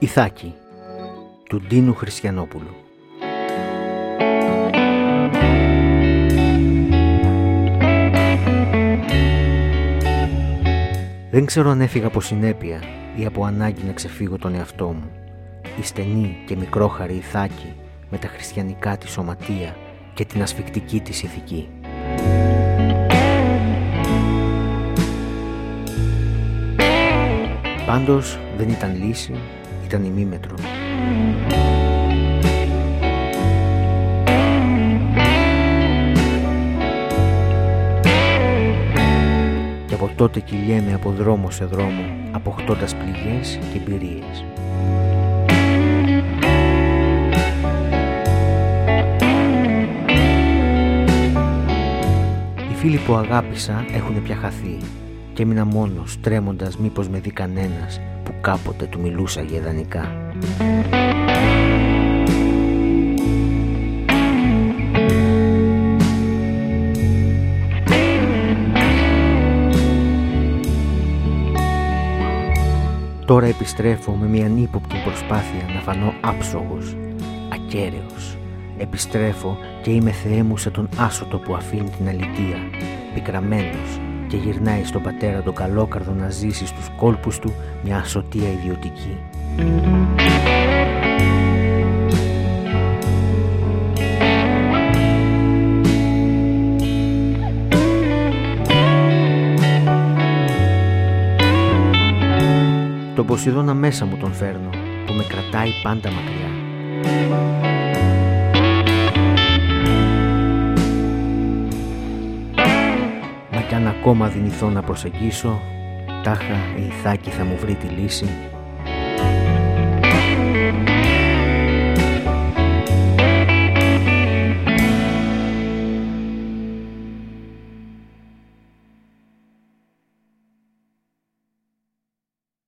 Ιθάκη του Ντίνου Χριστιανόπουλου Δεν ξέρω αν έφυγα από συνέπεια ή από ανάγκη να ξεφύγω τον εαυτό μου. Η στενή και μικρόχαρη Ιθάκη με τα χριστιανικά της σωματεία και την ασφικτική της ηθική. Πάντως δεν ήταν λύση, ήταν ημίμετρο. Και από τότε κυλιέμαι από δρόμο σε δρόμο, αποκτώντας πληγές και εμπειρίες. Οι φίλοι που αγάπησα έχουν πια χαθεί και έμεινα μόνος τρέμοντας μήπως με δει κανένας που κάποτε του μιλούσα για ιδανικά. Τώρα επιστρέφω με μια ανύποπτη προσπάθεια να φανώ άψογος, ακέραιος. Επιστρέφω και είμαι Θεέ μου σε τον άσωτο που αφήνει την αλητεία, πικραμένος, και γυρνάει στον πατέρα τον καλόκαρδο να ζήσει στους κόλπους του μια ασωτεία ιδιωτική. Το Ποσειδώνα μέσα μου τον φέρνω που με κρατάει πάντα μακριά. Κι αν ακόμα δυνηθώ να προσεγγίσω, τάχα η Ιθάκη θα μου βρει τη λύση